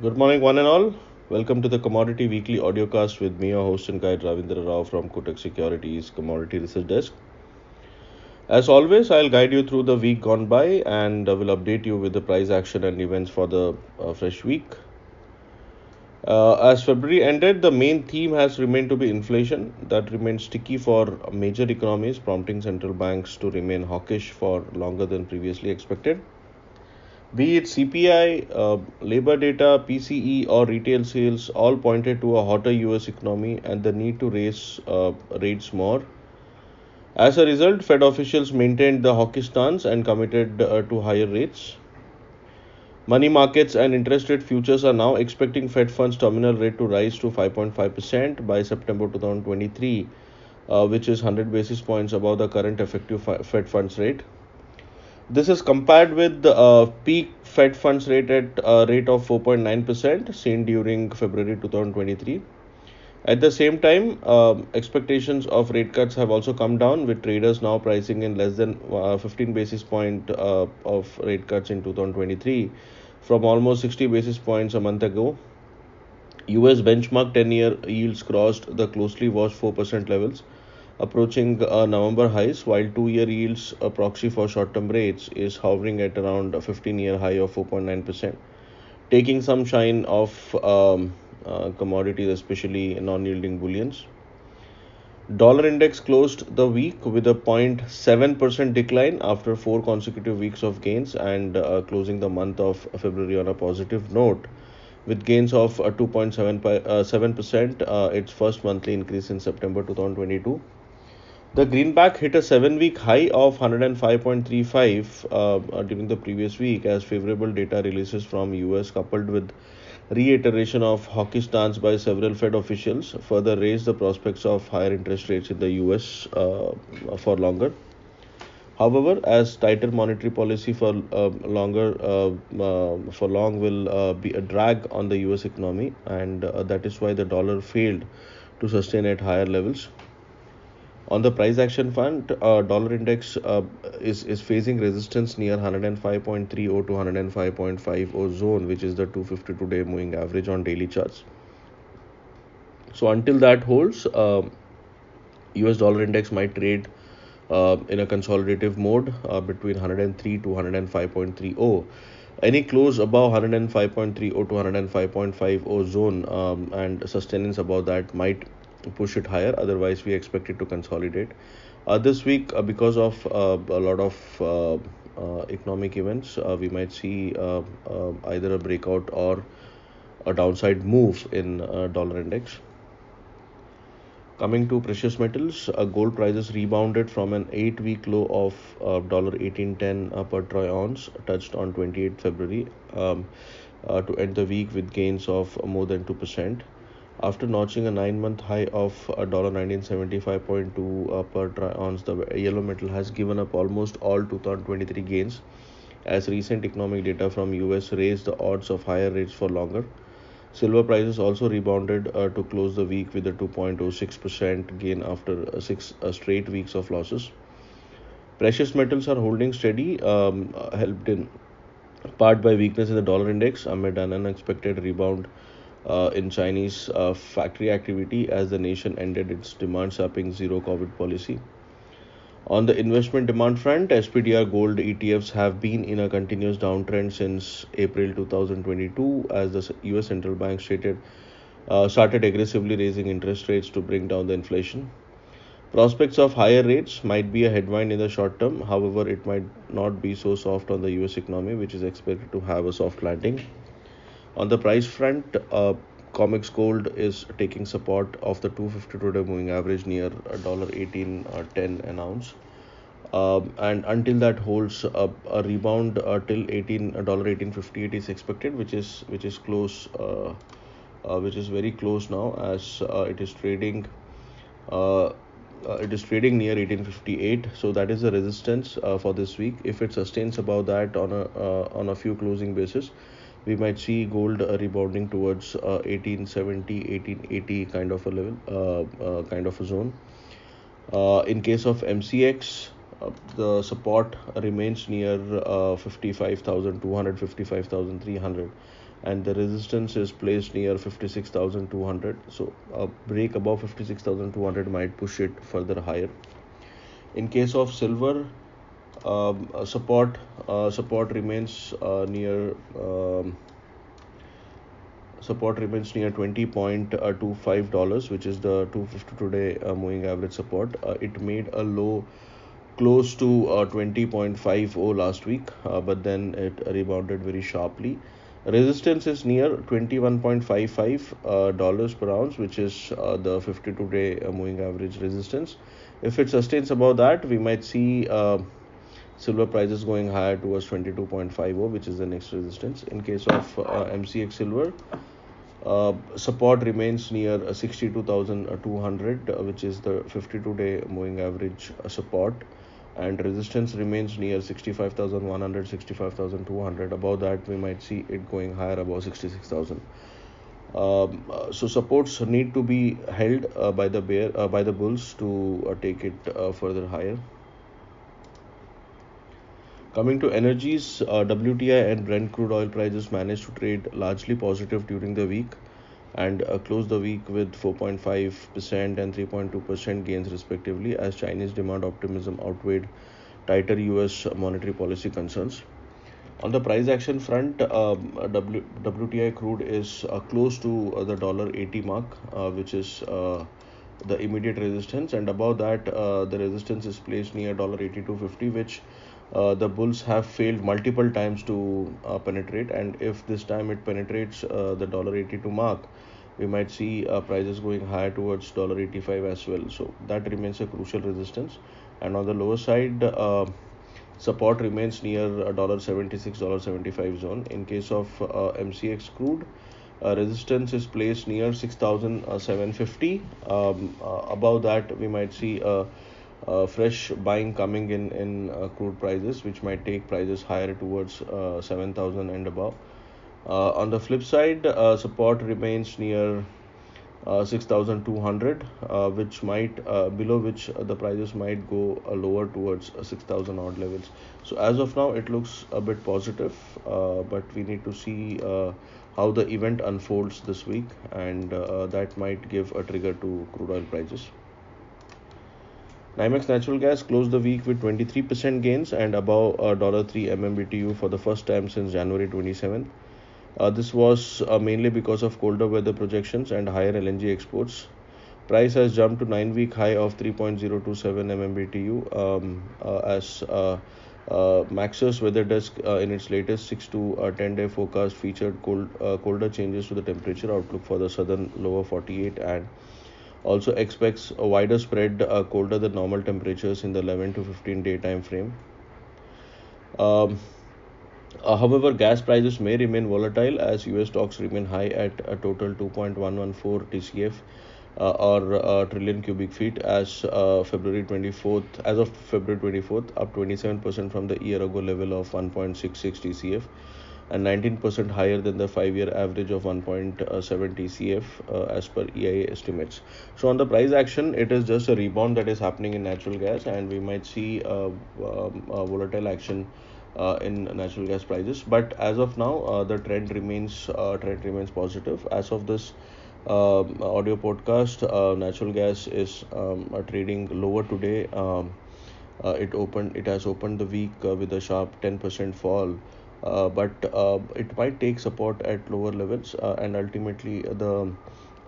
Good morning, one and all. Welcome to the Commodity Weekly audiocast with me, your host and guide Ravindra Rao from Kotak Securities Commodity Research Desk. As always, I'll guide you through the week gone by and uh, will update you with the price action and events for the uh, fresh week. Uh, as February ended, the main theme has remained to be inflation that remains sticky for major economies, prompting central banks to remain hawkish for longer than previously expected. Be it CPI, uh, labor data, PCE, or retail sales, all pointed to a hotter US economy and the need to raise uh, rates more. As a result, Fed officials maintained the hawkish stance and committed uh, to higher rates. Money markets and interest rate futures are now expecting Fed funds terminal rate to rise to 5.5% by September 2023, uh, which is 100 basis points above the current effective Fed funds rate. This is compared with the uh, peak Fed funds rate at a rate of 4.9% seen during February 2023. At the same time, uh, expectations of rate cuts have also come down, with traders now pricing in less than uh, 15 basis point uh, of rate cuts in 2023, from almost 60 basis points a month ago. US benchmark 10-year yields crossed the closely watched 4% levels approaching uh, November highs, while two year yields, a proxy for short term rates, is hovering at around a 15 year high of 4.9%, taking some shine off um, uh, commodities, especially non yielding bullions. Dollar index closed the week with a 0.7% decline after four consecutive weeks of gains and uh, closing the month of February on a positive note with gains of 2.7%, uh, uh, its first monthly increase in September 2022. The greenback hit a seven week high of 105.35 uh, uh, during the previous week as favorable data releases from US coupled with reiteration of hawkish stance by several Fed officials further raised the prospects of higher interest rates in the US uh, for longer. However, as tighter monetary policy for uh, longer uh, uh, for long will uh, be a drag on the US economy, and uh, that is why the dollar failed to sustain at higher levels. On the price action front, uh, dollar index uh, is, is facing resistance near 105.30 to 105.50 zone, which is the 252 day moving average on daily charts. So until that holds, uh, US dollar index might trade uh, in a consolidative mode uh, between 103 to 105.30 any close above 105.30 to 105.50 zone um, and sustenance above that might push it higher. Otherwise, we expect it to consolidate. Uh, this week, uh, because of uh, a lot of uh, uh, economic events, uh, we might see either a breakout or a downside move in dollar index. Coming to precious metals, gold prices rebounded from an eight-week low of dollar eighteen ten per troy ounce, touched on 28 February, um, to end the week with gains of more than two percent after notching a nine-month high of $1975.2 uh, per ounce, the yellow metal has given up almost all 2023 gains as recent economic data from US raised the odds of higher rates for longer. Silver prices also rebounded uh, to close the week with a 2.06% gain after uh, six uh, straight weeks of losses. Precious metals are holding steady, um, helped in part by weakness in the dollar index amid an unexpected rebound uh, in Chinese uh, factory activity as the nation ended its demand sapping zero COVID policy. On the investment demand front, SPDR gold ETFs have been in a continuous downtrend since April 2022 as the US central bank stated, uh, started aggressively raising interest rates to bring down the inflation. Prospects of higher rates might be a headwind in the short term, however, it might not be so soft on the US economy, which is expected to have a soft landing. On the price front, uh, COMEX Gold is taking support of the 252 day moving average near $18.10 uh, an ounce. Um, and until that holds a, a rebound uh, till 18 dollar 1858 is expected which is which is close uh, uh, which is very close now as uh, it is trading uh, it is trading near 1858 so that is the resistance for this week if it sustains above that on a on a few closing basis we might see gold uh, rebounding towards uh, 1870 1880 kind of a level uh, uh, kind of a zone. Uh, in case of mcx uh, the support remains near 55200 55300 and the resistance is placed near 56200 so a break above 56200 might push it further higher. In case of silver um, support uh, support remains uh, near um, support remains near 20.25 dollars which is the 250 today uh, moving average support. Uh, it made a low close to uh, 20.50 last week uh, but then it rebounded very sharply. Resistance is near 21.55 uh, dollars per ounce which is uh, the 52 day uh, moving average resistance. If it sustains above that we might see uh, silver prices going higher towards 22.50 which is the next resistance. In case of uh, mcx silver uh, support remains near 62200 which is the 52 day moving average support. And resistance remains near 65100 65200 above that we might see it going higher above 66000 um, uh, so supports need to be held uh, by the bear uh, by the bulls to uh, take it uh, further higher coming to energies uh, wti and brent crude oil prices managed to trade largely positive during the week and uh, closed the week with 4.5% and 3.2% gains respectively as Chinese demand optimism outweighed tighter US monetary policy concerns. On the price action front, um, w, WTI crude is uh, close to uh, the dollar 80 mark, uh, which is uh, the immediate resistance, and above that, uh, the resistance is placed near dollar 82.50, which uh, the bulls have failed multiple times to uh, penetrate and if this time it penetrates uh, the dollar 82 mark we might see uh, prices going higher towards dollar 85 as well. So that remains a crucial resistance. And on the lower side uh, support remains near dollar 76 dollar 75 zone. In case of uh, mcx crude resistance is placed near 6750 um, above that we might see a uh, fresh buying coming in in uh, crude prices which might take prices higher towards uh, 7000 and above. Uh, on the flip side uh, support remains near uh, 6200 which might below which the prices might go lower towards 6000 odd levels. So as of now it looks a bit positive but we need to see how the event unfolds this week and that might give a trigger to crude oil prices NYMEX natural gas closed the week with 23% gains and above $3 MMBTU for the first time since January 27. Uh, this was uh, mainly because of colder weather projections and higher LNG exports. Price has jumped to 9 week high of 3.027 MMBTU um, uh, as uh, uh, Maxar's weather desk uh, in its latest 6 to 10 day forecast featured cold, colder changes to the temperature outlook for the southern lower 48 and also expects a wider spread uh, colder than normal temperatures in the 11 to 15 day time frame. Um, uh, however, gas prices may remain volatile as US stocks remain high at a total 2.114 TCF uh, or uh, trillion cubic feet as uh, February 24th, as of February 24th, up 27% from the year ago level of 1.66 TCF and 19% higher than the five year average of 1.7 TCF uh, as per EIA estimates. So, on the price action, it is just a rebound that is happening in natural gas, and we might see uh, um, volatile action. Uh, in natural gas prices, but as of now, uh, the trend remains uh, trend remains positive. As of this um, audio podcast, uh, natural gas is um, trading lower today. Um, it opened it has opened the week with a sharp 10% fall uh, but uh, it might take support at lower levels uh, and ultimately the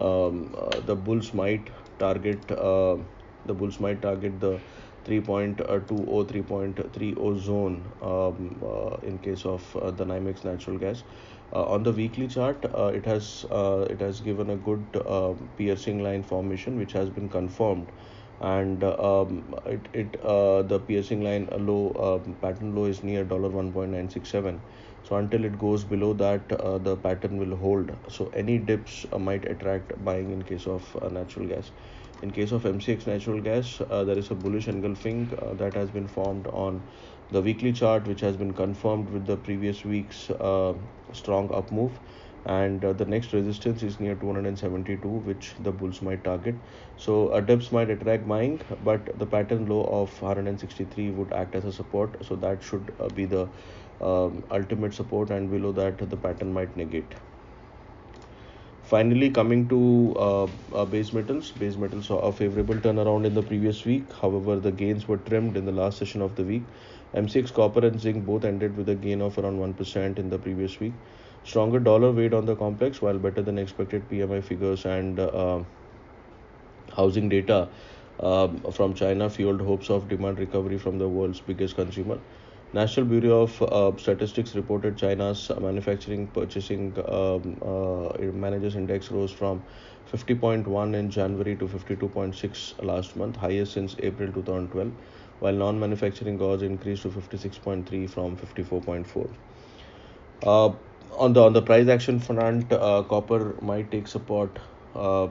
um, the bulls might target uh, the bulls might target the 3.20 3.30 zone um, uh, in case of uh, the NYMEX natural gas. Uh, on the weekly chart, it has it has given a good piercing line formation which has been confirmed and um, it, it uh, the piercing line low um, pattern low is near dollar 1.967 so until it goes below that uh, the pattern will hold. So any dips uh, might attract buying in case of uh, natural gas. In case of mcx natural gas uh, there is a bullish engulfing uh, that has been formed on the weekly chart which has been confirmed with the previous week's strong up move and uh, the next resistance is near 272 which the bulls might target so uh, dips might attract buying but the pattern low of 163 would act as a support so that should uh, be the um, ultimate support, and below that the pattern might negate. Finally, coming to uh, uh, base metals, base metals saw a favorable turnaround in the previous week. However, the gains were trimmed in the last session of the week. MCX copper and zinc both ended with a gain of around 1% in the previous week. Stronger dollar weighed on the complex, while better than expected PMI figures and uh, housing data um, from China fueled hopes of demand recovery from the world's biggest consumer. National Bureau of uh, Statistics reported China's manufacturing purchasing um, uh, managers index rose from 50.1 in January to 52.6 last month, highest since April 2012, while non-manufacturing goods increased to 56.3 from 54.4. On the on the price action front, uh, copper might take support uh, uh,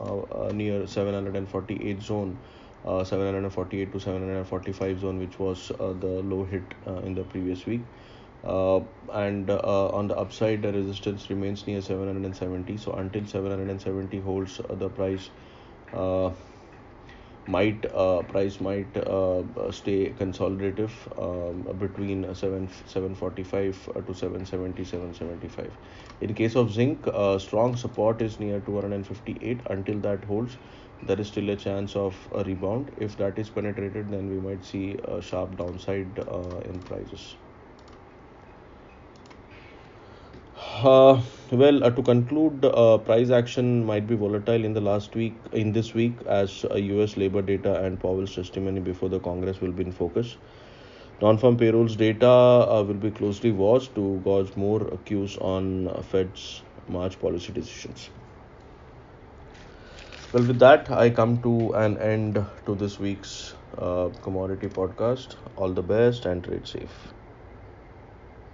uh near 748 zone uh, 748 to 745 zone which was uh, the low hit in the previous week. And on the upside the resistance remains near 770 so until 770 holds the price might price might stay consolidative um, between 7 745 to 770 775 in case of zinc strong support is near 258 until that holds there is still a chance of a rebound. If that is penetrated, then we might see a sharp downside uh, in prices. Uh, well, uh, to conclude, uh, price action might be volatile in the last week, in this week, as U.S. labor data and Powell's testimony before the Congress will be in focus. Non-farm payrolls data uh, will be closely watched to gauge more cues on Fed's March policy decisions. Well, with that, I come to an end to this week's uh, commodity podcast. All the best and trade safe.